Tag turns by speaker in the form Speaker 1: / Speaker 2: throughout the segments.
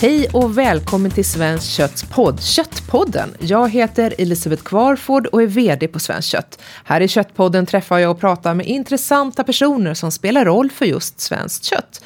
Speaker 1: Hej och välkommen till Svenskt Kötts podd, Köttpodden. Jag heter Elisabeth Kvarford och är VD på Svenskt Kött. Här i Köttpodden träffar jag och pratar med intressanta personer som spelar roll för just svenskt kött.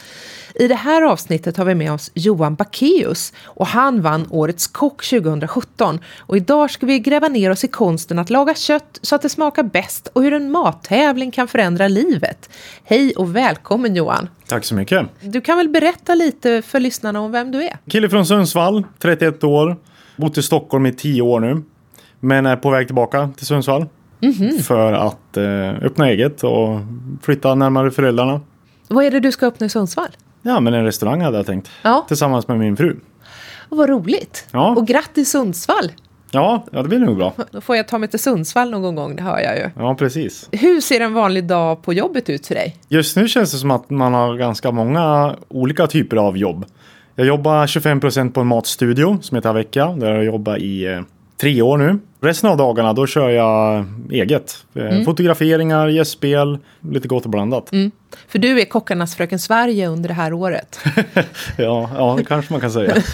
Speaker 1: I det här avsnittet har vi med oss Johan Backeus och han vann Årets kock 2017. Och idag ska vi gräva ner oss i konsten att laga kött så att det smakar bäst och hur en mattävling kan förändra livet. Hej och välkommen Johan!
Speaker 2: Tack så mycket!
Speaker 1: Du kan väl berätta lite för lyssnarna om vem du är?
Speaker 2: Kille från Sundsvall, 31 år, bott i Stockholm i 10 år nu. Men är på väg tillbaka till Sundsvall. Mm -hmm. För att eh, öppna eget och flytta närmare föräldrarna.
Speaker 1: Vad är det du ska öppna i Sundsvall?
Speaker 2: Ja, men en restaurang hade jag tänkt. Ja. Tillsammans med min fru.
Speaker 1: Och vad roligt. Ja. Och grattis Sundsvall.
Speaker 2: Ja, ja, det blir nog bra.
Speaker 1: Då får jag ta mig till Sundsvall någon gång, det hör jag ju.
Speaker 2: Ja, precis.
Speaker 1: Hur ser en vanlig dag på jobbet ut för dig?
Speaker 2: Just nu känns det som att man har ganska många olika typer av jobb. Jag jobbar 25 procent på en matstudio som heter Avecka, där jag jobbar i eh, tre år nu. Resten av dagarna då kör jag eget. Eh, mm. Fotograferingar, gästspel, lite gott och blandat. Mm.
Speaker 1: För du är Kockarnas Fröken Sverige under det här året.
Speaker 2: ja, ja, det kanske man kan säga.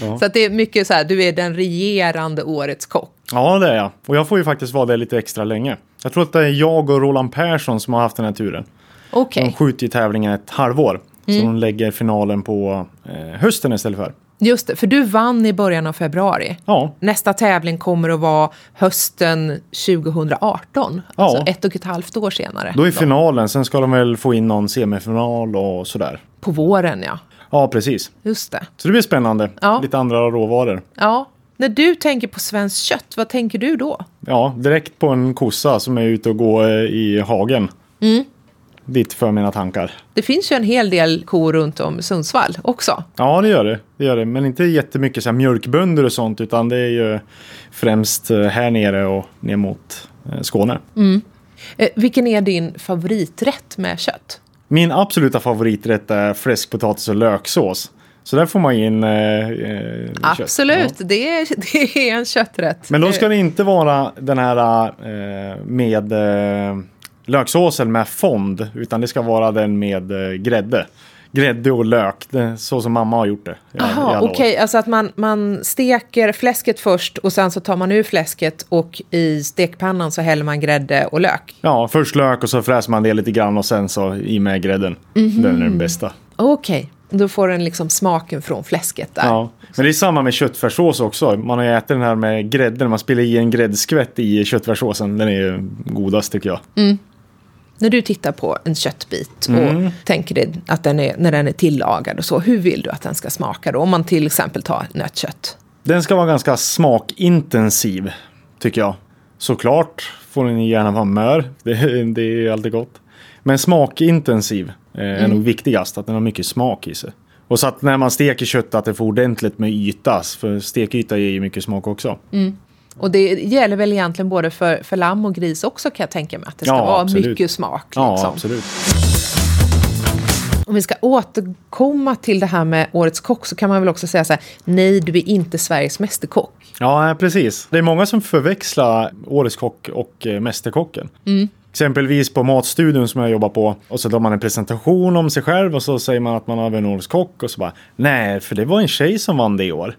Speaker 1: Ja. Så det är mycket så här, du är den regerande årets kock.
Speaker 2: Ja, det är jag. Och jag får ju faktiskt vara det lite extra länge. Jag tror att det är jag och Roland Persson som har haft den här turen. Okay. De skjuter ju tävlingen ett halvår. Mm. Så de lägger finalen på eh, hösten istället för.
Speaker 1: Just det, för du vann i början av februari.
Speaker 2: Ja.
Speaker 1: Nästa tävling kommer att vara hösten 2018. Ja. Alltså ett och ett halvt år senare.
Speaker 2: Då är finalen, sen ska de väl få in någon semifinal och sådär.
Speaker 1: På våren ja.
Speaker 2: Ja, precis.
Speaker 1: Just det.
Speaker 2: Så det blir spännande. Ja. Lite andra råvaror.
Speaker 1: Ja. När du tänker på svenskt kött, vad tänker du då?
Speaker 2: Ja, direkt på en kossa som är ute och går eh, i hagen. Mm dit för mina tankar.
Speaker 1: Det finns ju en hel del kor runt om Sundsvall också.
Speaker 2: Ja, det gör det. det, gör det. Men inte jättemycket så här mjölkbönder och sånt, utan det är ju främst eh, här nere och ner mot eh, Skåne.
Speaker 1: Mm. Eh, vilken är din favoriträtt med kött?
Speaker 2: Min absoluta favoriträtt är fläskpotatis och löksås. Så där får man in eh,
Speaker 1: eh Absolut, ja. det, är, det är en kötträtt.
Speaker 2: Men då ska det inte vara den här eh, med löksåsen med fond, utan det ska vara den med eh, grädde. Grädde och lök, det, så som mamma har gjort det.
Speaker 1: Jaha, okej, okay. alltså att man, man steker fläsket först och sen så tar man ur fläsket och i stekpannan så häller man grädde och lök.
Speaker 2: Ja, först lök och så fräser man det lite grann och sen så i med grädden. Mm -hmm. Den är den bästa.
Speaker 1: Okej. Okay. Då får den liksom smaken från fläsket där.
Speaker 2: Ja, men det är samma med köttfärssås också. Man har ju ätit den här med grädde, man spelar i en gräddskvätt i köttfärssåsen. Den är ju godast tycker jag.
Speaker 1: Mm när du tittar på en köttbit och mm. tänker dig att den är, när den är tillagad och så, hur vill du att den ska smaka då? Om man till exempel tar nötkött.
Speaker 2: Den ska vara ganska smakintensiv, tycker jag. Såklart får den gärna vara mör, det, det är alltid gott. Men smakintensiv är mm. nog viktigast, att den har mycket smak i sig. Och så att när man steker kött att det får ordentligt med yta, för stekyta ger ju mycket smak också.
Speaker 1: Mm. Och det gäller väl egentligen både för, för lamm och gris också kan jag tänka mig. Att det ska ja, vara absolut. mycket smak. Liksom.
Speaker 2: Ja, absolut.
Speaker 1: Om vi ska återkomma till det här med Årets kock så kan man väl också säga så här, nej du är inte Sveriges Mästerkock.
Speaker 2: Ja, precis. Det är många som förväxlar Årets kock och eh, Mästerkocken. Mm. Exempelvis på Matstudion som jag jobbar på och så tar man en presentation om sig själv och så säger man att man har en Årets kock och så bara nej, för det var en tjej som vann det i år.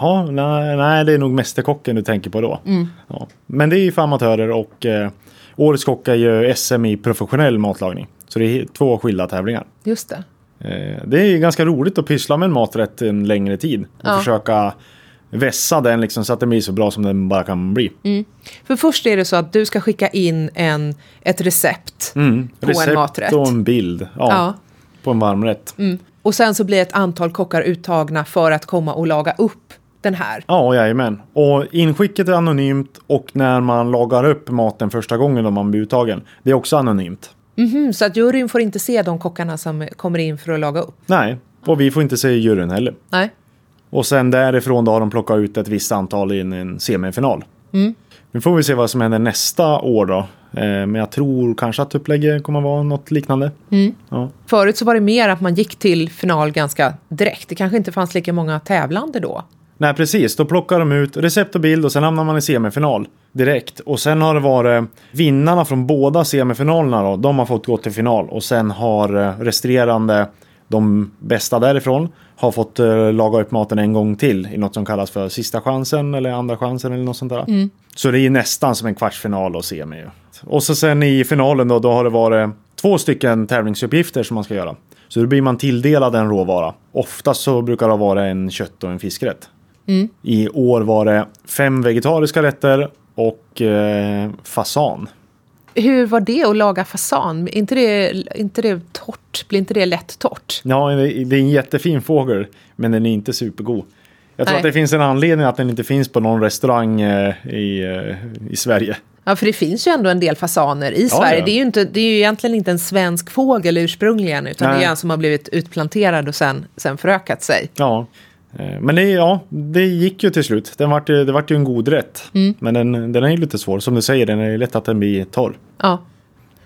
Speaker 2: Ja, nej, nej, det är nog Mästerkocken du tänker på då. Mm. Ja. Men det är ju för amatörer och eh, Årets kock är ju SM i professionell matlagning. Så det är två skilda tävlingar.
Speaker 1: Just det.
Speaker 2: Eh, det är ganska roligt att pyssla med en maträtt en längre tid. Och ja. försöka vässa den liksom så att den blir så bra som den bara kan bli.
Speaker 1: Mm. För först är det så att du ska skicka in en, ett recept mm. på
Speaker 2: recept
Speaker 1: en maträtt.
Speaker 2: Recept och en bild. Ja, ja. På en varmrätt.
Speaker 1: Mm. Och sen så blir ett antal kockar uttagna för att komma och laga upp den här.
Speaker 2: Ja, jajamän. Och inskicket är anonymt och när man lagar upp maten första gången då man blir uttagen, det är också anonymt.
Speaker 1: Mm -hmm, så att juryn får inte se de kockarna som kommer in för att laga upp?
Speaker 2: Nej, och vi får inte se juryn heller.
Speaker 1: Nej.
Speaker 2: Och sen därifrån då har de plockat ut ett visst antal i en semifinal.
Speaker 1: Mm.
Speaker 2: Nu får vi se vad som händer nästa år då. Eh, men jag tror kanske att upplägget kommer att vara något liknande.
Speaker 1: Mm. Ja. Förut så var det mer att man gick till final ganska direkt. Det kanske inte fanns lika många tävlande då.
Speaker 2: Nej precis, då plockar de ut recept och bild och sen hamnar man i semifinal direkt. Och sen har det varit vinnarna från båda semifinalerna då, de har fått gå till final och sen har eh, resterande De bästa därifrån har fått eh, laga upp maten en gång till i något som kallas för sista chansen eller andra chansen eller något sånt där. Så det är nästan som en kvartsfinal och semi. Och så sen i finalen då, då har det varit två stycken tävlingsuppgifter som man ska göra. Så då blir man tilldelad en råvara. Oftast så brukar det vara en kött och en fiskrätt. I år var det fem vegetariska rätter och eh, fasan.
Speaker 1: Hur var det att laga fasan? Är inte det, inte det torrt? Blir inte det lätt torrt?
Speaker 2: Ja, det det är en jättefin fågel, men den är inte supergod. Jag tror
Speaker 1: Nej.
Speaker 2: att det finns en anledning att den inte finns på någon restaurang eh, i, eh, i Sverige.
Speaker 1: Ja, för det finns ju ändå en del fasaner i
Speaker 2: Ja,
Speaker 1: Sverige.
Speaker 2: ja.
Speaker 1: Det, är ju inte, det är ju egentligen inte en svensk fågel ursprungligen, utan det
Speaker 2: Nej.
Speaker 1: är en som har blivit utplanterad och sen, sen förökat sig.
Speaker 2: Ja, men det, ja, det gick ju till slut. Den vart, det vart ju en god rätt.
Speaker 1: Mm.
Speaker 2: Men den, den är ju lite svår. Som du säger, den är lätt att den blir torr.
Speaker 1: Ja.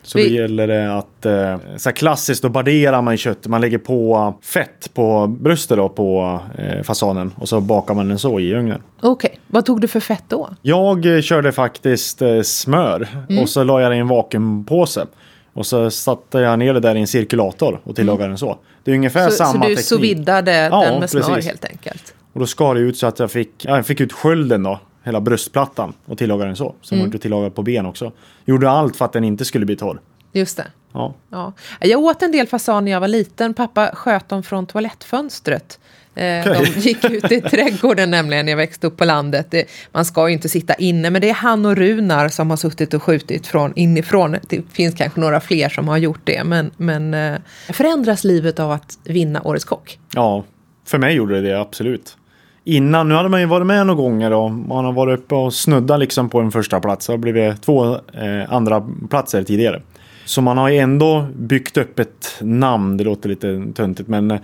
Speaker 2: Så
Speaker 1: Vi-
Speaker 2: då gäller det att, eh, så klassiskt, då barderar man kött. Man lägger på fett på bröstet då på eh, fasanen och så bakar man den så i ugnen.
Speaker 1: Okej, vad tog du för fett då?
Speaker 2: Jag eh, körde faktiskt eh, smör
Speaker 1: Mm.
Speaker 2: och så la jag det i en vakuumpåse. Och så satte jag ner det där i en cirkulator och tillagade den så. Det är ungefär
Speaker 1: Mm. Så, så
Speaker 2: samma
Speaker 1: du
Speaker 2: teknik.
Speaker 1: sous vidade
Speaker 2: Ja,
Speaker 1: den med smör
Speaker 2: precis.
Speaker 1: helt enkelt?
Speaker 2: Och då skar det ut så att jag fick, ja, jag fick ut skölden då. Hela bröstplattan och tillagade den så. Sen
Speaker 1: Mm.
Speaker 2: var det tillagad på ben också. Gjorde allt för att den inte skulle bli torr.
Speaker 1: Just det.
Speaker 2: Ja.
Speaker 1: Ja. Jag åt en del fasan när jag var liten. Pappa sköt dem från toalettfönstret. Eh,
Speaker 2: Okej.
Speaker 1: De gick ut i trädgården nämligen jag växte upp på landet. Det, man ska ju inte sitta inne, men det är han och Runar som har suttit och skjutit från inifrån. Det finns kanske några fler som har gjort det, men, men eh, förändras livet av att vinna Årets Kock?
Speaker 2: Ja, för mig gjorde det det absolut. Innan, nu hade man ju varit med några gånger och man har varit uppe och snuddat liksom på en första plats. Det har blivit två eh, andra platser tidigare. Så man har ju ändå byggt upp ett namn, det låter lite töntigt men eh,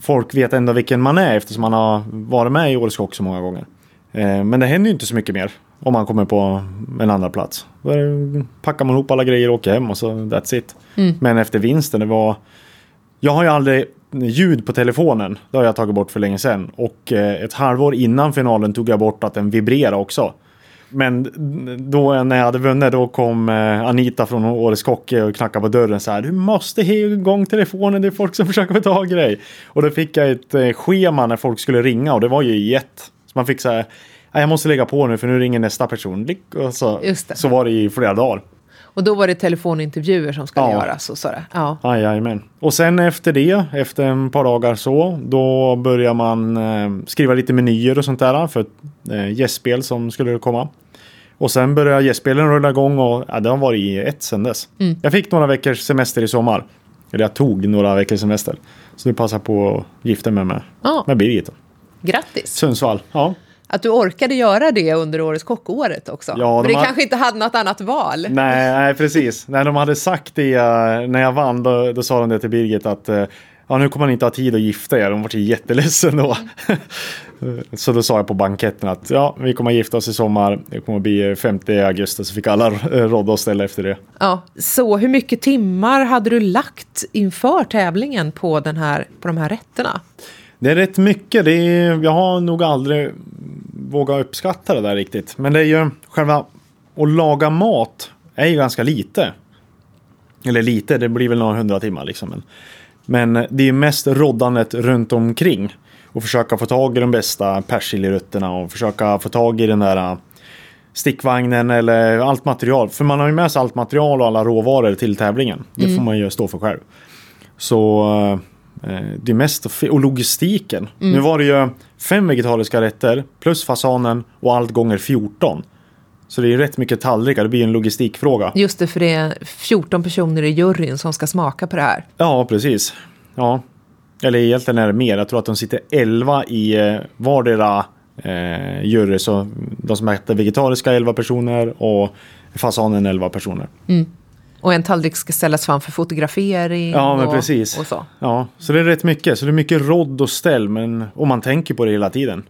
Speaker 2: folk vet ändå vilken man är eftersom man har varit med i Årets Kock så många gånger. Eh, men det händer ju inte så mycket mer om man kommer på en andra plats. Då packar man ihop alla grejer och åker hem och så that's it. Men efter vinsten, det var jag har ju aldrig ljud på telefonen. Det har jag tagit bort för länge sedan. Och eh, ett halvår innan finalen tog jag bort att den vibrerar också. Men då när jag hade vunnit då kom eh, Anita från Årets Kock och knackade på dörren så här. Du måste ha igång telefonen, det är folk som försöker få tag i dig. Och då fick jag ett eh, schema när folk skulle ringa och det var ju i ett. Så man fick så här. "Nej, Jag måste lägga på nu för nu ringer nästa person. Och så, så var det i flera dagar.
Speaker 1: Och då var det telefonintervjuer som skulle
Speaker 2: Ja.
Speaker 1: göras och sådär. Ja.
Speaker 2: Aj, Jajamän. Och sen efter det, efter ett par dagar så, då börjar man eh, skriva lite menyer och sånt där för eh, gästspel som skulle komma. Och sen börjar gästspelen rulla igång och ja, det har varit i ett sen dess. Jag fick några veckors semester i sommar. Eller jag tog några veckors semester. Så nu passar på att gifta mig med,
Speaker 1: Ja.
Speaker 2: med Birgit.
Speaker 1: Grattis!
Speaker 2: Sundsvall. Ja.
Speaker 1: Att du orkade göra det under Årets Kockåret också.
Speaker 2: Ja,
Speaker 1: För
Speaker 2: de
Speaker 1: det
Speaker 2: har-
Speaker 1: kanske inte hade något annat val.
Speaker 2: Nej, nej, precis. När de hade sagt det eh, när jag vann, då, då sa de det till Birgit att eh, ja, nu kommer man inte ha tid att gifta er. De var jätteledsen då. så då sa jag på banketten att ja, vi kommer att gifta oss i sommar. Det kommer att bli 5 augusti, så fick alla eh, råda och ställa efter det.
Speaker 1: Ja. Så hur mycket timmar hade du lagt inför tävlingen på, den här, på de här rätterna?
Speaker 2: Det är rätt mycket. Det är, jag har nog aldrig vågat uppskatta det där riktigt. Men det är ju själva att laga mat är ju ganska lite. Eller lite, det blir väl några hundra timmar liksom. Men, men det är ju mest roddandet runt omkring. Och försöka få tag i de bästa persiljerötterna och försöka få tag i den där äh, stickvagnen eller allt material. För man har ju med sig allt material och alla råvaror till tävlingen. Det får man ju stå för själv. Så eh, det är mest och logistiken. Nu var det ju fem vegetariska rätter plus fasanen och allt gånger 14. Så det är rätt mycket tallrikar, det blir en logistikfråga.
Speaker 1: Just det, för det är 14 personer i juryn som ska smaka på det här.
Speaker 2: Ja, precis. Ja. Eller egentligen är det mer. Jag tror att de sitter 11 i eh, vardera eh, jury. Så de som äter vegetariska 11 personer och fasanen 11 personer.
Speaker 1: Och en tallrik ska ställas fram för fotografering.
Speaker 2: Ja, men
Speaker 1: och,
Speaker 2: precis.
Speaker 1: Och så.
Speaker 2: Ja, så det är rätt mycket. Så det är mycket rodd och ställ. Men, och man tänker på det hela tiden.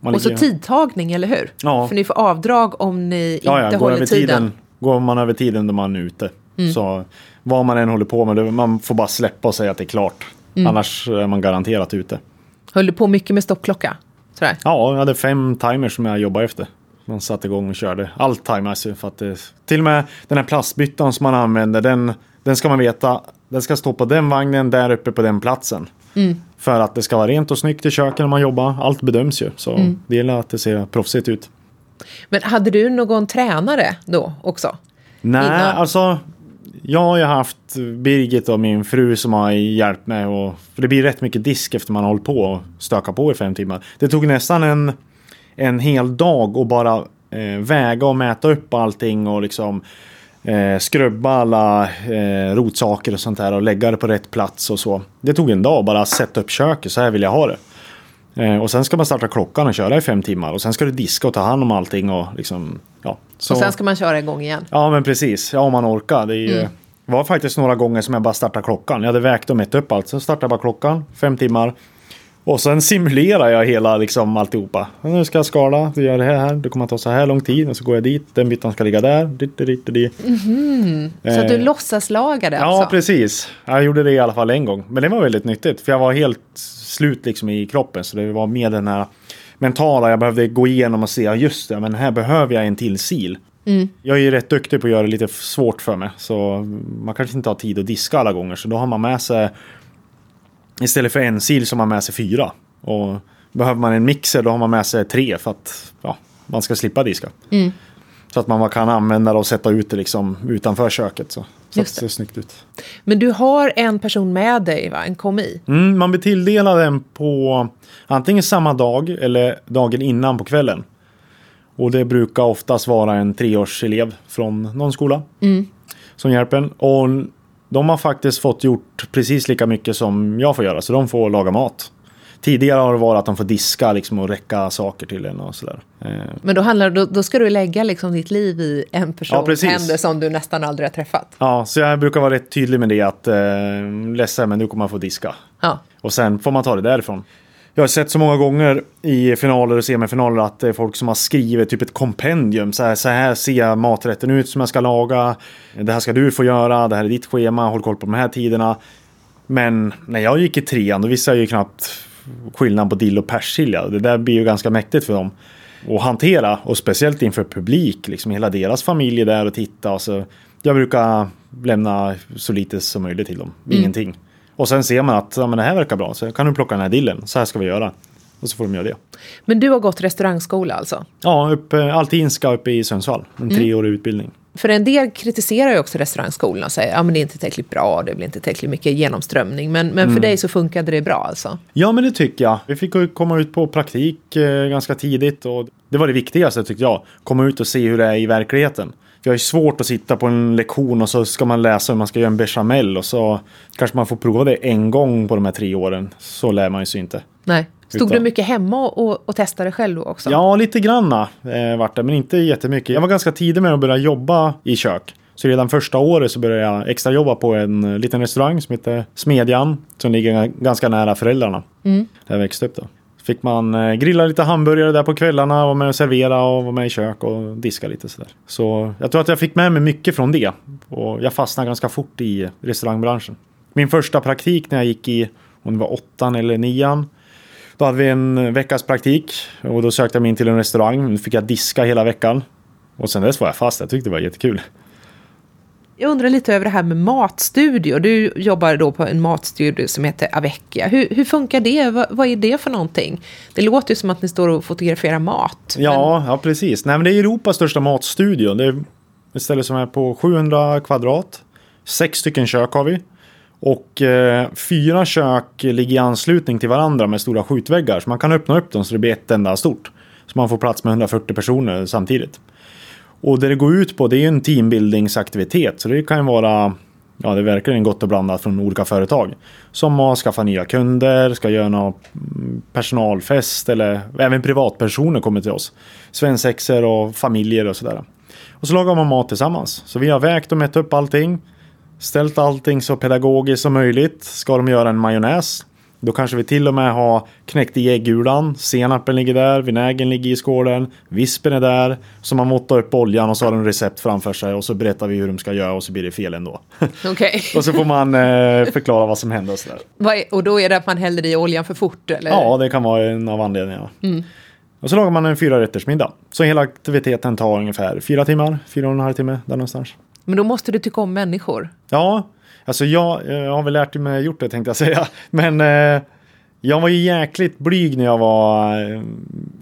Speaker 2: Man
Speaker 1: Och så
Speaker 2: ligger-
Speaker 1: tidtagning, eller hur?
Speaker 2: Ja.
Speaker 1: För ni får avdrag om ni
Speaker 2: Ja,
Speaker 1: inte
Speaker 2: ja, går,
Speaker 1: håller tiden.
Speaker 2: tiden, går man över tiden då man är ute.
Speaker 1: Mm.
Speaker 2: Så vad man än håller på med, man får bara släppa och säga att det är klart.
Speaker 1: Mm.
Speaker 2: Annars är man garanterat ute.
Speaker 1: Höll du på mycket med stoppklocka? Sådär.
Speaker 2: Ja, jag hade fem timers som jag jobbade efter. Man satte igång och körde. Allt tajmas ju för att det, till och med den här plastbyttan som man använder, den, den ska man veta, den ska stå på den vagnen där uppe på den platsen. För att det ska vara rent och snyggt i köket när man jobbar. Allt bedöms ju. Så det gäller att det ser proffsigt ut.
Speaker 1: Men hade du någon tränare då också?
Speaker 2: Nej,
Speaker 1: Innan-
Speaker 2: alltså. Jag har ju haft Birgit och min fru som har hjälpt mig. Och, för det blir rätt mycket disk efter man har hållit på och stökat på i fem timmar. Det tog nästan en, en hel dag att bara eh, väga och mäta upp allting och liksom eh, skrubba alla eh, rotsaker och sånt där och lägga det på rätt plats och så. Det tog en dag bara att sätta upp köket, så här vill jag ha det. Eh, och sen ska man starta klockan och köra i fem timmar och sen ska du diska och ta hand om allting och liksom, ja. Så,
Speaker 1: Och sen ska man köra igång igen.
Speaker 2: Ja men precis, ja om man orkar. Det ju, var faktiskt några gånger som jag bara startade klockan. Jag hade vägt och mätt upp allt. Så startade jag bara klockan, fem timmar. Och sen simulerar jag hela liksom alltihopa. Nu ska jag skala, du gör det här, det kommer att ta så här lång tid. Och så går jag dit, den byttan ska ligga där. Dit, dit, dit, dit.
Speaker 1: Så att du
Speaker 2: Eh,
Speaker 1: låtsaslagade
Speaker 2: Ja,
Speaker 1: alltså?
Speaker 2: precis. Jag gjorde det i alla fall en gång. Men det var väldigt nyttigt. För jag var helt slut liksom i kroppen. Så det var mer den här mentala. Jag behövde gå igenom och se. Ja, just det, men här behöver jag en till sil. Jag är ju rätt duktig på att göra det lite svårt för mig. Så man kanske inte har tid att diska alla gånger. Så då har man med sig. Istället för en sil så har man med sig fyra. Och behöver man en mixer då har man med sig tre. För att ja, man ska slippa diska. Så att man kan använda det och sätta ut det liksom utanför köket. Så, så att det ser snyggt ut.
Speaker 1: Men du har en person med dig, va? En komi?
Speaker 2: Mm, man blir tilldelad den på antingen samma dag eller dagen innan på kvällen. Och det brukar oftast vara en treårselev från någon skola som hjälper en. Och de har faktiskt fått gjort precis lika mycket som jag får göra, så de får laga mat. Tidigare har det varit att de får diska liksom, och räcka saker till en och sådär. Eh,
Speaker 1: Men då, handlar, då, då ska du lägga liksom ditt liv i en
Speaker 2: Ja,
Speaker 1: persons
Speaker 2: precis.
Speaker 1: händer som du nästan aldrig har träffat.
Speaker 2: ja, så jag brukar vara rätt tydlig med det att eh, ledsen men nu kommer man få diska.
Speaker 1: Ja.
Speaker 2: Och sen får man ta det därifrån. Jag har sett så många gånger i finaler och semifinaler att det är folk som har skrivit typ ett kompendium. Så här, så här ser maträtten ut som jag ska laga. Det här ska du få göra. Det här är ditt schema. Håll koll på de här tiderna. Men när jag gick i trean då visste jag ju knappt skillnad på dill och persilja. Det där blir ju ganska mäktigt för dem att hantera. Och speciellt inför publik. Liksom hela deras familj är där och titta. Och så jag brukar lämna så lite som möjligt till dem. Ingenting. Och sen ser man att ja, men det här verkar bra. Så kan du plocka den här dillen. Så här ska vi göra. Och så får de göra det.
Speaker 1: Men du har gått restaurangskola alltså?
Speaker 2: Ja, uppe, Altinska uppe i Sundsvall. En treårig utbildning.
Speaker 1: För en del kritiserar ju också restaurangskolorna och säger att ja, men det är inte tillräckligt bra, det blir inte tillräckligt mycket genomströmning. Men, men
Speaker 2: Mm.
Speaker 1: för dig så funkade det bra alltså?
Speaker 2: Ja, men det tycker jag. Vi fick komma ut på praktik eh, ganska tidigt och det var det viktigaste tyckte jag. Komma ut och se hur det är i verkligheten. För jag är svårt att sitta på en lektion och så ska man läsa hur man ska göra en bechamel och så kanske man får prova det en gång på de här tre åren. Så lär man ju sig inte.
Speaker 1: Nej. Stod
Speaker 2: Utan-
Speaker 1: du mycket hemma och, och testade själv då också?
Speaker 2: Ja, lite granna eh, vart det, men inte jättemycket. Jag var ganska tidig med att börja jobba i kök. Så redan första året så började jag extra jobba på en liten restaurang som heter Smedjan. Som ligger ga- ganska nära föräldrarna. Där jag växte upp då. Fick man eh, grilla lite hamburgare där på kvällarna, vara med och servera och vara med i kök och diska lite sådär. Så jag tror att jag fick med mig mycket från det. Och jag fastnade ganska fort i restaurangbranschen. Min första praktik när jag gick i, om det var åttan eller nian. Då hade vi en veckas praktik och då sökte jag mig in till en restaurang. Nu fick jag diska hela veckan. Och sen dess var jag fast. Jag tyckte det var jättekul.
Speaker 1: Jag undrar lite över det här med matstudio. Du jobbar då på en matstudio som heter Avecchia. Hur, hur funkar det? Vad, vad är det för någonting? Det låter ju som att ni står och fotograferar mat.
Speaker 2: Ja, ja precis. Nej, men det är Europas största matstudio. Det är ett ställe som är på 700 kvadrat. Sex stycken kök har vi. Och eh, fyra kök ligger i anslutning till varandra med stora skjutväggar. Så man kan öppna upp dem så det blir ett enda stort. Så man får plats med 140 personer samtidigt. Och det det går ut på det är ju en teambuildingsaktivitet. Så det kan ju vara, ja det är verkligen gott och blandat från olika företag. Som att skaffa nya kunder, ska göra någon personalfest eller även privatpersoner kommer till oss. Svensexer och familjer och sådär. Och så lagar man mat tillsammans. Så vi har vägt och mätt upp allting. Ställt allting så pedagogiskt som möjligt. Ska de göra en majonnäs? Då kanske vi till och med har knäckt i äggulan. Senapen ligger där, vinägen ligger i skålen, vispen är där. Så man måttar upp oljan och så har de recept framför sig och så berättar vi hur de ska göra och så blir det fel ändå.
Speaker 1: Okej.
Speaker 2: och så får man eh, förklara vad som hände och sådär.
Speaker 1: Och då är det att man häller i oljan för fort? Eller?
Speaker 2: Ja, det kan vara en av anledningarna. Och så lagar man en fyra rätters middag. Så hela aktiviteten tar ungefär fyra timmar, fyra och en halv timme där någonstans.
Speaker 1: Men då måste du tycka om människor.
Speaker 2: Ja, alltså jag, jag har väl lärt mig gjort det tänkte jag säga. Men eh, jag var ju jäkligt blyg när jag var eh,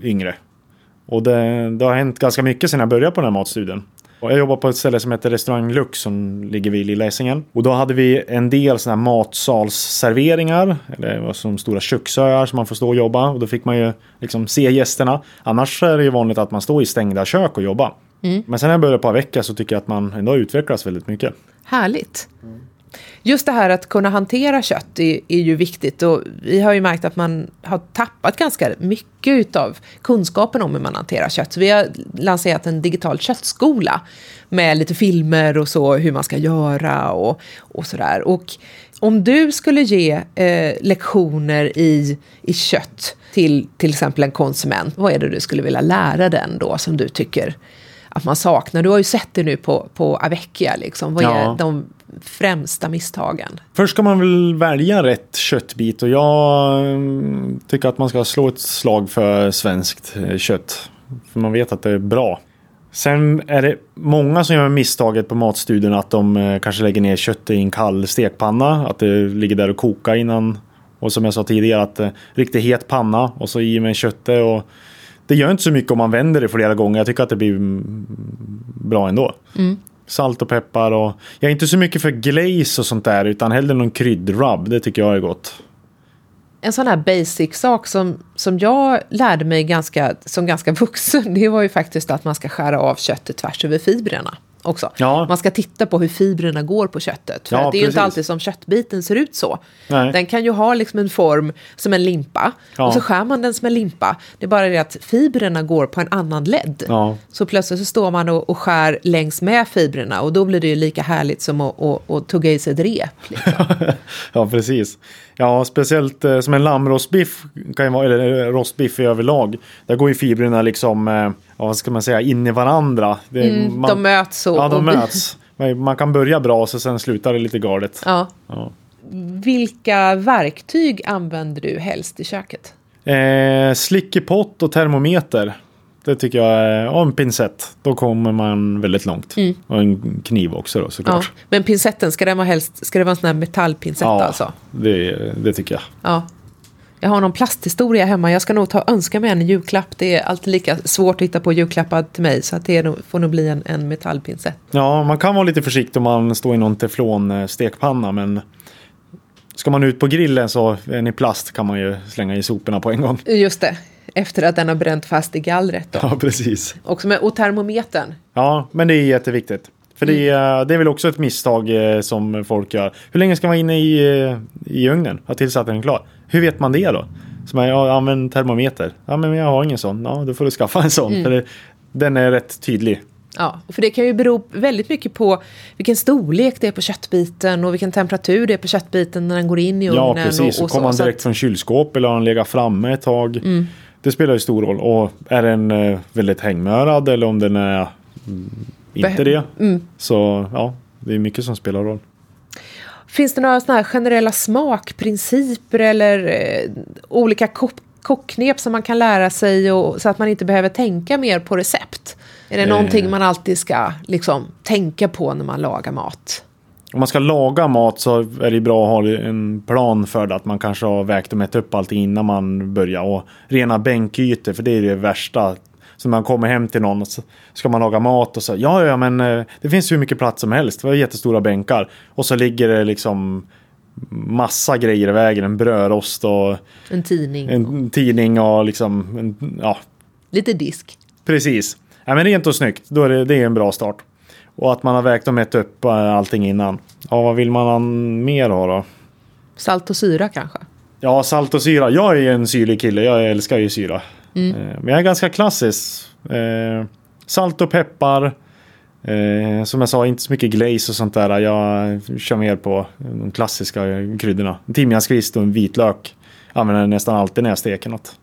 Speaker 2: yngre. Och det, det har hänt ganska mycket sedan jag började på den här matstudien. Och jag jobbar på ett ställe som heter Restaurang Lux som ligger vid Lilla Essingen. Och då hade vi en del sådana här matsalsserveringar. Eller vad som stora köksöar som man får stå och jobba. Och då fick man ju liksom se gästerna. Annars är det ju vanligt att man står i stängda kök och jobbar. Men sen när jag började på vecka så tycker jag att man ändå utvecklas väldigt mycket.
Speaker 1: Härligt. Just det här att kunna hantera kött är, är, ju viktigt och vi har ju märkt att man har tappat ganska mycket av kunskapen om hur man hanterar kött. Så vi har lanserat en digital köttskola med lite filmer och så, hur man ska göra och, och sådär. Och om du skulle ge eh, lektioner i, i kött till till exempel en konsument, vad är det du skulle vilja lära den då som du tycker att man saknar? Du har ju sett det nu på, på Avekia, liksom. vad
Speaker 2: Ja.
Speaker 1: är de främsta misstagen?
Speaker 2: Först ska man väl välja rätt köttbit och jag mm, tycker att man ska slå ett slag för svenskt eh, kött. För man vet att det är bra. Sen är det många som gör misstaget på matstudien att de eh, kanske lägger ner köttet i en kall stekpanna. Att det ligger där och kokar innan. Och som jag sa tidigare att eh, riktigt het panna och så i med köttet. Och det gör inte så mycket om man vänder det flera gånger. Jag tycker att det blir mm, bra ändå. Salt och peppar och jag är inte så mycket för glaze och sånt där utan hellre någon kryddrub. Det tycker jag är gott.
Speaker 1: En sån här basic sak som, som jag lärde mig ganska, som ganska vuxen, det var ju faktiskt att man ska skära av köttet tvärs över fibrerna också.
Speaker 2: Ja.
Speaker 1: Man ska titta på hur fibrerna går på köttet. För
Speaker 2: Ja,
Speaker 1: det är ju inte
Speaker 2: precis.
Speaker 1: alltid som köttbiten ser ut så.
Speaker 2: Nej.
Speaker 1: Den kan ju ha liksom en form som en limpa.
Speaker 2: Ja.
Speaker 1: Och så skär man den som en limpa. Det är bara det att fibrerna går på en annan ledd. Så plötsligt så står man och, och skär längs med fibrerna. Och då blir det ju lika härligt som att, att, att tugga i sig ett rep. Liksom.
Speaker 2: ja, precis. Ja, speciellt eh, som en lammrostbiff kan ju vara, eller eh, rostbiff i överlag. Där går ju fibrerna liksom, eh, vad ska man säga, in i varandra. Det,
Speaker 1: Mm,
Speaker 2: man-
Speaker 1: de möts så.
Speaker 2: Ja, de
Speaker 1: och-
Speaker 2: möts. Man kan börja bra så sen slutar det lite galet.
Speaker 1: Ja.
Speaker 2: Ja.
Speaker 1: Vilka verktyg använder du helst i köket?
Speaker 2: Eh, slickepott och termometer. Det tycker jag är, och en pincett. Då kommer man väldigt långt. Och en kniv också då
Speaker 1: Ja.
Speaker 2: såklart.
Speaker 1: Men pincetten, ska den vara helst, ska det vara en sån här metallpincett
Speaker 2: Ja,
Speaker 1: alltså?
Speaker 2: det, det tycker jag.
Speaker 1: Ja. Jag har någon plasthistoria hemma. Jag ska nog ta önska mig en julklapp. Det är alltid lika svårt att hitta på julklappar till mig. Så att det nog, får nog bli en, en metallpincett.
Speaker 2: Ja, man kan vara lite försiktig om man står i någon teflon-stekpanna, men ska man ut på grillen så en i plast kan man ju slänga i soporna på en gång.
Speaker 1: Just det. Efter att den har bränt fast i gallret. Då.
Speaker 2: Ja, precis.
Speaker 1: Också med, och termometern.
Speaker 2: Ja, men det är jätteviktigt. För det är, det är väl också ett misstag eh, som folk gör. Hur länge ska man inne i, eh, i ugnen? Att tills att den är klar? Hur vet man det då? Så man, ja, använd termometer. Ja, men jag har ingen sån. Ja, då får du skaffa en sån. För det, den är rätt tydlig.
Speaker 1: Ja, för det kan ju bero väldigt mycket på vilken storlek det är på köttbiten och vilken temperatur det är på köttbiten när den går in i ugnen.
Speaker 2: Ja, precis.
Speaker 1: Och, och
Speaker 2: kommer
Speaker 1: Så
Speaker 2: direkt från kylskåp eller har den legat framme ett tag. Det spelar ju stor roll. Och är den eh, väldigt hängmörad eller om den är mm, inte det. Så ja, det är mycket som spelar roll.
Speaker 1: Finns det några såna här generella smakprinciper eller eh, olika kock kockknep som man kan lära sig och, så att man inte behöver tänka mer på recept? Är det
Speaker 2: Eh.
Speaker 1: någonting man alltid ska liksom, tänka på när man lagar mat?
Speaker 2: Om man ska laga mat så är det bra att ha en plan för det. Att man kanske har vägt och mätt upp allting innan man börjar. Och rena bänkytor, för det är det värsta. Så när man kommer hem till någon så ska man laga mat och så. Ja, ja, men eh, det finns hur mycket plats som helst. Vi har jättestora bänkar. Och så ligger det liksom massa grejer i vägen. En brödrost och
Speaker 1: En tidning?
Speaker 2: en tidning och liksom, en, ja,
Speaker 1: Lite disk?
Speaker 2: precis. Ja, men rent och snyggt, då är det, det är en bra start. Och att man har vägt och mätt upp eh, allting innan. Ja, vad vill man mer ha då?
Speaker 1: Salt och syra kanske?
Speaker 2: Ja, salt och syra. Jag är ju en syrlig kille. Jag älskar ju syra. Eh, Men jag är ganska klassisk. Eh, salt och peppar. Som jag sa, inte så mycket glaze och sånt där. Jag kör mer på de klassiska kryddorna. Timjanskvist och en vitlök. Använder jag nästan alltid när jag steker något.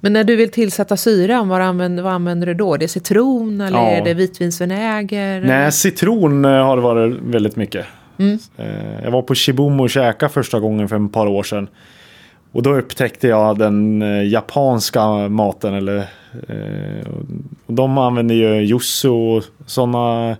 Speaker 1: Men när du vill tillsätta syran, vad använder, vad använder du då? Det är citron eller
Speaker 2: Ja.
Speaker 1: är det vitvinsvinäger?
Speaker 2: Nej, citron eh, har det varit väldigt mycket. Eh, Jag var på Shibumo och käkade första gången för ett par år sedan. Och då upptäckte jag den eh, japanska maten. Eller, eh, och de använder ju yuzu och sådana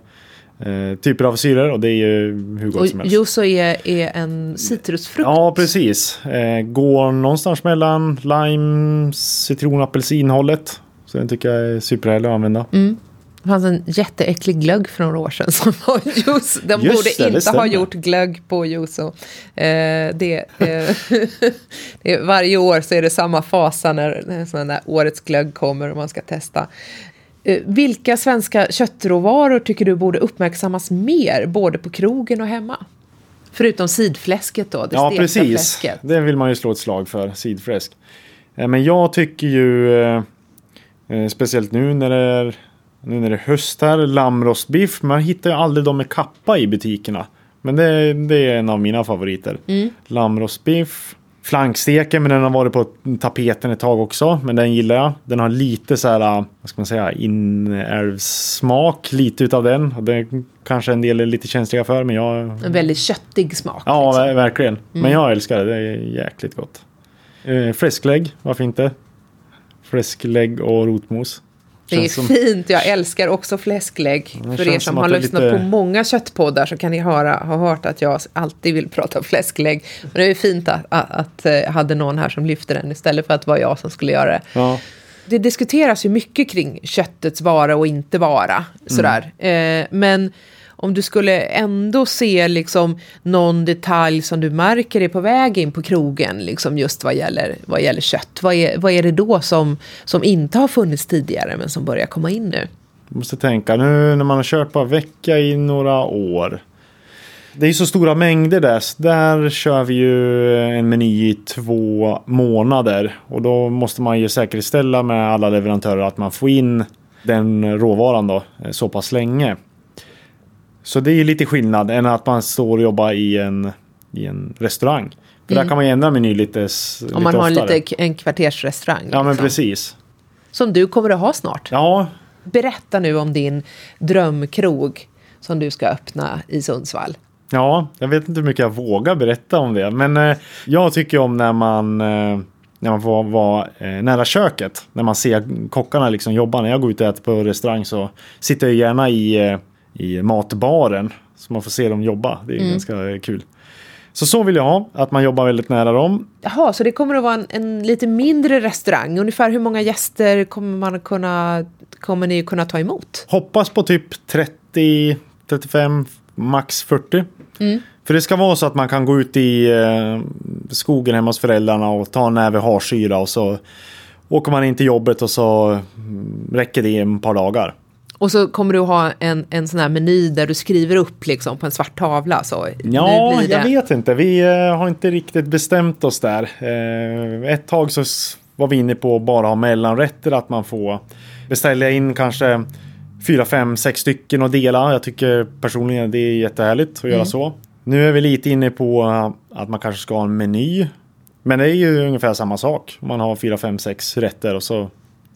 Speaker 2: eh, typer av syror. Och det är ju hur gott
Speaker 1: Och
Speaker 2: som helst.
Speaker 1: yuzu är, är en citrusfrukt.
Speaker 2: Ja, precis. Eh, går någonstans mellan lime, citron, apelsinhållet. Så den tycker jag är superhärlig att använda.
Speaker 1: Det fanns en jätteäcklig glögg för några år sedan som var juice. De
Speaker 2: Just det,
Speaker 1: borde
Speaker 2: det
Speaker 1: inte ha
Speaker 2: stämmer.
Speaker 1: gjort glögg på juice. Eh, det, eh, det, är- varje år så är det samma fasa när, när sån årets glögg kommer och man ska testa. Eh, vilka svenska köttråvaror tycker du borde uppmärksammas mer, både på krogen och hemma? Förutom sidfläsket då, det
Speaker 2: Ja, precis.
Speaker 1: fläsket.
Speaker 2: Det vill man ju slå ett slag för, sidfläsk. Eh, Men jag tycker ju, eh, speciellt nu när det är, nu när det är höst här, lammrostbiff. Man hittar ju aldrig dem med kappa i butikerna. Men det, det är en av mina favoriter. Lammrostbiff. Flanksteken, men den har varit på tapeten ett tag också. Men den gillar jag. Den har lite så här, vad ska man säga, inälvssmak. Lite utav den. Och det kanske en del är lite känsliga för, men jag
Speaker 1: En väldigt köttig smak.
Speaker 2: Ja,
Speaker 1: liksom.
Speaker 2: ver- verkligen. Men jag älskar det. Det är jäkligt gott. Eh, fläsklägg, varför inte? Fläsklägg och rotmos.
Speaker 1: Det är
Speaker 2: som-
Speaker 1: fint, jag älskar också fläsklägg.
Speaker 2: Det
Speaker 1: För er som har lyssnat
Speaker 2: lite-
Speaker 1: på många köttpoddar så kan ni höra, ha hört att jag alltid vill prata om fläsklägg. Men det är fint att, att, att eh, jag hade någon här som lyfte den istället för att det var jag som skulle göra det.
Speaker 2: Ja,
Speaker 1: Det diskuteras ju mycket kring köttets vara och inte vara. Sådär. Eh, men om du skulle ändå se liksom någon detalj som du märker är på väg in på krogen, liksom just vad gäller, vad gäller kött. Vad är, vad är det då som, som inte har funnits tidigare men som börjar komma in nu?
Speaker 2: Jag måste tänka nu när man har kört på vecka i några år. Det är ju så stora mängder där. Så där kör vi ju en meny i två månader. Och då måste man ju säkerställa med alla leverantörer att man får in den råvaran då eh, så pass länge. Så det är lite skillnad än att man står och jobbar i en, i en restaurang. För där kan man ju ändra meny lite,
Speaker 1: Mm. Om
Speaker 2: lite
Speaker 1: man har en,
Speaker 2: oftare.
Speaker 1: lite, en kvartersrestaurang.
Speaker 2: Ja men
Speaker 1: liksom.
Speaker 2: precis.
Speaker 1: Som du kommer att ha snart.
Speaker 2: Ja,
Speaker 1: Berätta nu om din drömkrog som du ska öppna i Sundsvall.
Speaker 2: Ja, jag vet inte hur mycket jag vågar berätta om det. Men eh, jag tycker om när man, eh, när man får vara eh, nära köket. När man ser kockarna liksom jobba. När jag går ut och äter på restaurang så sitter jag gärna i, eh, i matbaren. Så man får se dem jobba. Det är ganska eh, kul. Så så vill jag ha. Att man jobbar väldigt nära dem.
Speaker 1: Jaha, så det kommer att vara en, en lite mindre restaurang. Ungefär hur många gäster kommer, man kunna, kommer ni kunna ta emot?
Speaker 2: Hoppas på typ 30, 35, max 40. För det ska vara så att man kan gå ut i eh, skogen hemma hos föräldrarna och ta en näve harsyra och så åker man in till jobbet och så mm, räcker det i ett par dagar.
Speaker 1: Och så kommer du ha en, en sån här meny där du skriver upp liksom på en svart tavla. Så
Speaker 2: Ja,
Speaker 1: det.
Speaker 2: jag vet inte. Vi eh, har inte riktigt bestämt oss där. Eh, ett tag så var vi inne på att bara ha mellanrätter, att man får beställa in kanske fyra, fem, sex stycken och dela. Jag tycker personligen det är jättehärligt att göra så. Nu är vi lite inne på eh, att man kanske ska ha en meny. Men det är ju ungefär samma sak. Man har fyra, fem, sex rätter och så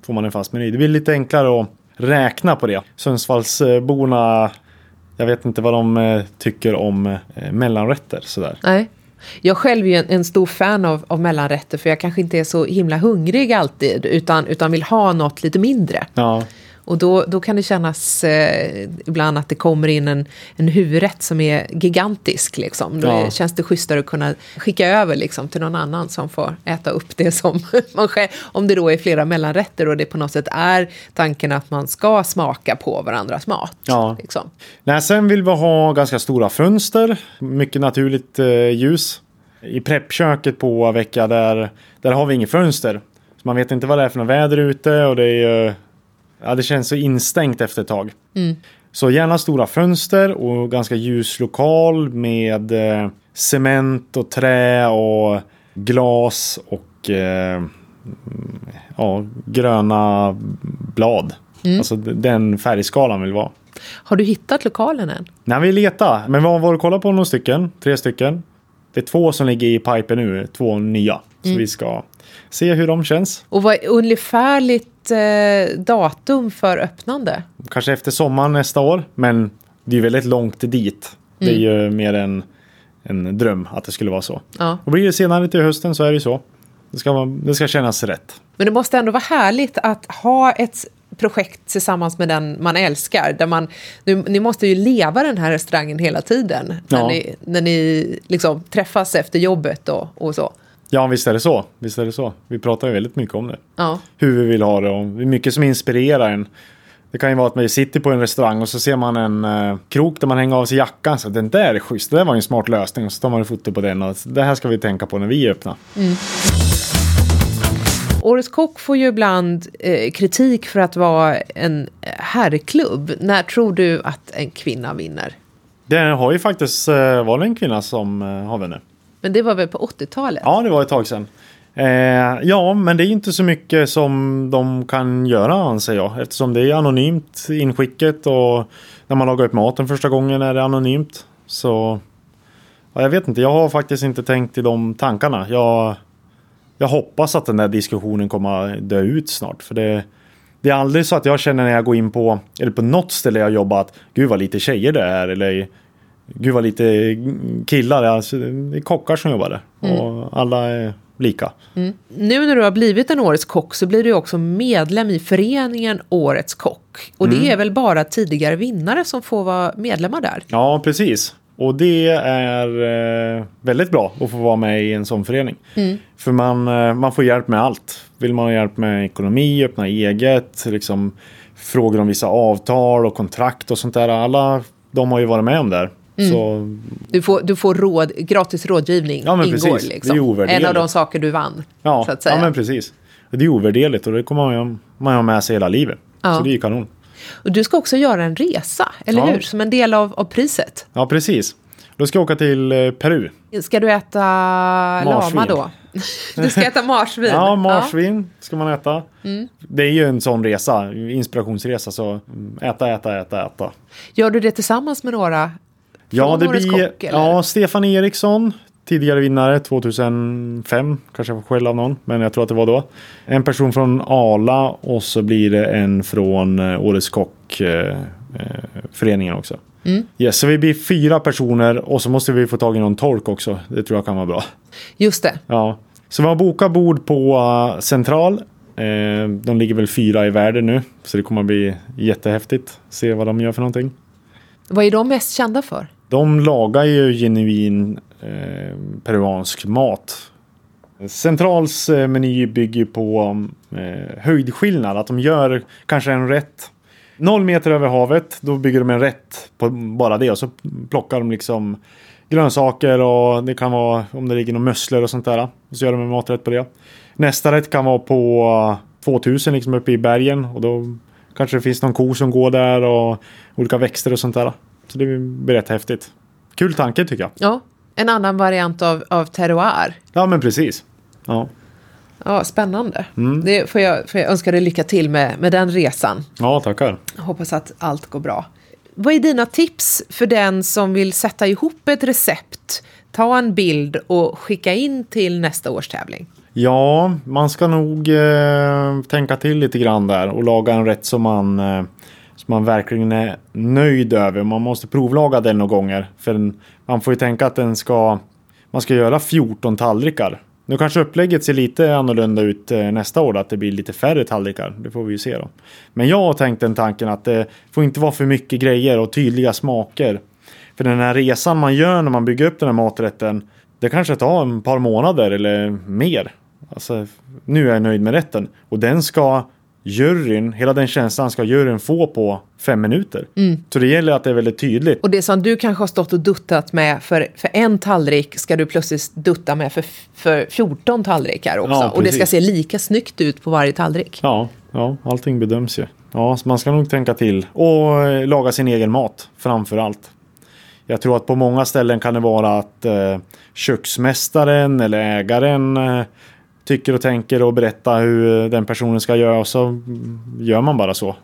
Speaker 2: får man en fast meny. Det blir lite enklare att räkna på det. Sundsvallsborna jag vet inte vad de eh, tycker om eh, mellanrätter sådär.
Speaker 1: Nej. Jag själv är ju en, en stor fan av, av mellanrätter för jag kanske inte är så himla hungrig alltid utan, utan vill ha något lite mindre.
Speaker 2: Ja,
Speaker 1: Och då, då kan det kännas eh, ibland att det kommer in en, en huvudrätt som är gigantisk. Liksom. Då
Speaker 2: Ja.
Speaker 1: känns det schysstare att kunna skicka över liksom, till någon annan som får äta upp det som man själv... Om det då är flera mellanrätter och det på något sätt är tanken att man ska smaka på varandras mat.
Speaker 2: Ja.
Speaker 1: Liksom.
Speaker 2: Nej, sen vill vi ha ganska stora fönster, mycket naturligt eh, ljus. I preppköket på vecka där, där har vi inget fönster. Så man vet inte vad det är för något väder ute och det är Ja, det känns så instängt efter ett tag. Så gärna stora fönster och ganska ljus lokal med eh, cement och trä och glas och eh, mm, ja, gröna blad. Alltså d- den färgskalan vill vara.
Speaker 1: Har du hittat lokalen än?
Speaker 2: Nej, vi letar. Men vi har varit och kollat på några stycken. Tre stycken. Det är två som ligger i pipen nu. Två nya. Så vi ska se hur de känns.
Speaker 1: Och vad är eh, datum för öppnande?
Speaker 2: Kanske efter sommaren nästa år. Men det är väldigt långt dit. Det är ju mer en, en dröm att det skulle vara så.
Speaker 1: Ja.
Speaker 2: Och blir det senare till hösten så är det ju så. Det ska, vara, det ska kännas rätt.
Speaker 1: Men det måste ändå vara härligt att ha ett projekt tillsammans med den man älskar. Där man, ni, ni måste ju leva den här restaurangen hela tiden. När
Speaker 2: Ja.
Speaker 1: ni, när ni liksom träffas efter jobbet och, och så.
Speaker 2: Ja, visst är det så. Visst är det så. Vi pratar ju väldigt mycket om det.
Speaker 1: Ja.
Speaker 2: Hur vi vill ha det och det är mycket som inspirerar en. Det kan ju vara att man sitter på en restaurang och så ser man en eh, krok där man hänger av sig jackan. Så den där är schysst, det där var en smart lösning. Och så tar man ett foto på den och det här ska vi tänka på när vi öppnar.
Speaker 1: Årets kock får ju ibland eh, kritik för att vara en herrklubb. När tror du att en kvinna vinner?
Speaker 2: Det har ju faktiskt eh, varit en kvinna som eh, har vunnit.
Speaker 1: Men det var väl på 80-talet?
Speaker 2: Ja, det var ett tag sedan. Eh, ja, men det är inte så mycket som de kan göra anser jag. Eftersom det är anonymt inskicket och när man lagar upp maten första gången är det anonymt. Så ja, jag vet inte, jag har faktiskt inte tänkt i de tankarna. Jag, jag hoppas att den där diskussionen kommer att dö ut snart. För det, det är aldrig så att jag känner när jag går in på, eller på något ställe jag jobbar att gud vad lite tjejer det är. Eller gud vad lite killar. Alltså, det är kockar som jobbar där. Och alla är lika.
Speaker 1: Nu när du har blivit en Årets kock så blir du också medlem i föreningen Årets kock. Och det är väl bara tidigare vinnare som får vara medlemmar där?
Speaker 2: Ja, precis. Och det är eh, väldigt bra att få vara med i en sån förening. För man, eh, man får hjälp med allt. Vill man ha hjälp med ekonomi, öppna eget, liksom frågor om vissa avtal och kontrakt och sånt där. Alla de har ju varit med om där. Så
Speaker 1: Du får, du får råd, gratis rådgivning
Speaker 2: Ja, men
Speaker 1: ingår
Speaker 2: precis.
Speaker 1: liksom.
Speaker 2: Det är ovärderligt.
Speaker 1: En av de saker du vann.
Speaker 2: ja,
Speaker 1: så att säga.
Speaker 2: ja, men precis. Det är ovärderligt och det kommer man man ha med sig hela livet.
Speaker 1: Ja.
Speaker 2: Så det är kanon.
Speaker 1: Och du ska också göra en resa, eller
Speaker 2: Ja.
Speaker 1: hur? Som en del av, av priset.
Speaker 2: Ja, precis. Då ska jag åka till eh, Peru.
Speaker 1: Ska du äta
Speaker 2: Marsvin.
Speaker 1: lama då? Du ska äta marsvin?
Speaker 2: Ja, marsvin ska man äta. Det är ju en sån resa, inspirationsresa. Så mm, äta, äta, äta, äta.
Speaker 1: Gör du det tillsammans med några
Speaker 2: Ja, det blir
Speaker 1: kock?
Speaker 2: Ja, Stefan Eriksson, tidigare vinnare 2005. Kanske jag får skäll av någon, men jag tror att det var då. En person från Ala och så blir det en från eh, Årets Kock eh, eh, också. Yes, så vi blir fyra personer och så måste vi få tag i någon tolk också. Det tror jag kan vara bra.
Speaker 1: Just det.
Speaker 2: Ja, så vi har bokat bord på uh, Central. Eh, de ligger väl fyra i världen nu, så det kommer att bli jättehäftigt. Se vad de gör för någonting.
Speaker 1: Vad är de mest kända för?
Speaker 2: De lagar ju genuin eh, peruansk mat. Centrals eh, meny bygger på eh, höjdskillnad. Att de gör kanske en rätt noll meter över havet. Då bygger de en rätt på bara det. Och så plockar de liksom grönsaker och det kan vara om det ligger några musslor och sånt där. Och så gör de en maträtt på det. Nästa rätt kan vara på eh, 2000 liksom uppe i bergen. Och då kanske det finns någon ko som går där och olika växter och sånt där. Så det blir rätt häftigt. Kul tanke tycker jag.
Speaker 1: Ja, en annan variant av, av terroir.
Speaker 2: Ja men precis. Ja,
Speaker 1: Ja, spännande.
Speaker 2: Mm.
Speaker 1: Det får jag, får jag önska dig lycka till med, med den resan.
Speaker 2: ja tackar.
Speaker 1: Hoppas att allt går bra. Vad är dina tips för den som vill sätta ihop ett recept, ta en bild och skicka in till nästa års tävling?
Speaker 2: Ja, man ska nog eh, tänka till lite grann där och laga en rätt som man, eh, man verkligen är nöjd över. Man måste provlaga den några gånger. För man får ju tänka att den ska, man ska göra 14 tallrikar. Nu kanske upplägget ser lite annorlunda ut eh, nästa år, att det blir lite färre tallrikar. Det får vi ju se då. Men jag har tänkt den tanken att det får inte vara för mycket grejer och tydliga smaker. För den här resan man gör när man bygger upp den här maträtten, det kanske tar ett par månader eller mer. Alltså, nu är jag nöjd med rätten. Och den ska juryn, hela den känslan ska juryn få på fem minuter. Så det gäller att det är väldigt tydligt.
Speaker 1: Och det som du kanske har stått och duttat med för, för en tallrik ska du plötsligt dutta med för, för 14 tallrikar också.
Speaker 2: Ja,
Speaker 1: och det ska se lika snyggt ut på varje tallrik.
Speaker 2: Ja, ja, allting bedöms ju. Ja, så man ska nog tänka till. Och eh, laga sin egen mat framför allt. Jag tror att på många ställen kan det vara att eh, köksmästaren eller ägaren eh, tycker och tänker och berättar hur den personen ska göra och så mm, gör man bara så.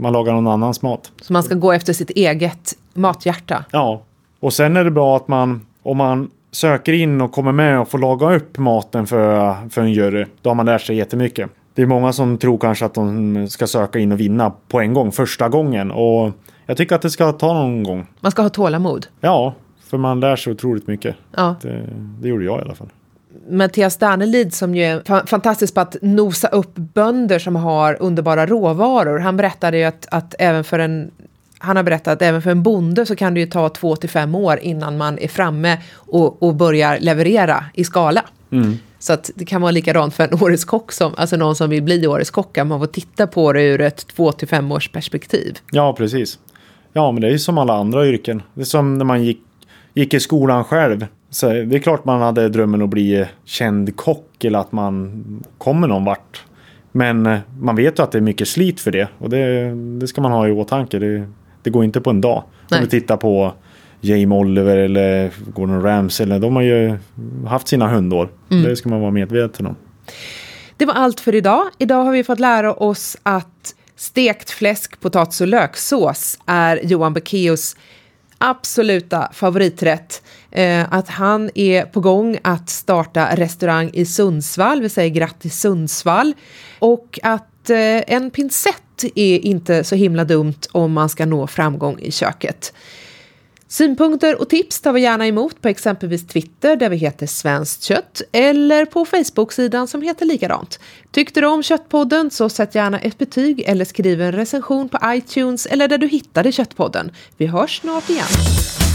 Speaker 2: Man lagar någon annans mat.
Speaker 1: Så man ska gå efter sitt eget mathjärta.
Speaker 2: Ja, och sen är det bra att man om man söker in och kommer med och får laga upp maten för, för en jury, då har man lärt sig jättemycket. Det är många som tror kanske att de ska söka in och vinna på en gång, första gången. Och jag tycker att det ska ta någon gång.
Speaker 1: Man ska ha tålamod.
Speaker 2: Ja, för man lär sig otroligt mycket.
Speaker 1: Ja.
Speaker 2: Det, det gjorde jag i alla fall.
Speaker 1: Mattias Danelid som ju är fa fantastisk på att nosa upp bönder som har underbara råvaror. Han berättade ju att, att även för en han har berättat att även för en bonde så kan det ju ta två till fem år innan man är framme och, och börjar leverera i skala. Mm. Så att det kan vara likadant för en årets kock, som, alltså någon som vill bli årets kock, man får titta på det ur ett två till fem års perspektiv.
Speaker 2: Ja, precis. Ja, men det är ju som alla andra yrken. Det är som när man gick, gick i skolan själv. Så det är klart man hade drömmen att bli känd kock eller att man kommer någon vart. Men eh, man vet ju att det är mycket slit för det och det, det ska man ha i åtanke. Det, det går inte på en dag. Nej. Om du tittar på Jamie Oliver eller Gordon Ramsay. De har ju haft sina hundår. Mm. Det ska man vara medveten om.
Speaker 1: Det var allt för idag. Idag har vi fått lära oss att stekt fläsk, potatis och löksås är Johan Beckeus absoluta favoriträtt. Eh, att han är på gång att starta restaurang i Sundsvall, vi säger grattis Sundsvall. Och att eh, en pincett är inte så himla dumt om man ska nå framgång i köket. Synpunkter och tips tar vi gärna emot på exempelvis Twitter där vi heter Svenskt kött eller på Facebook-sidan som heter likadant. Tyckte du om Köttpodden så sätt gärna ett betyg eller skriv en recension på iTunes eller där du hittade Köttpodden. Vi hörs snart igen.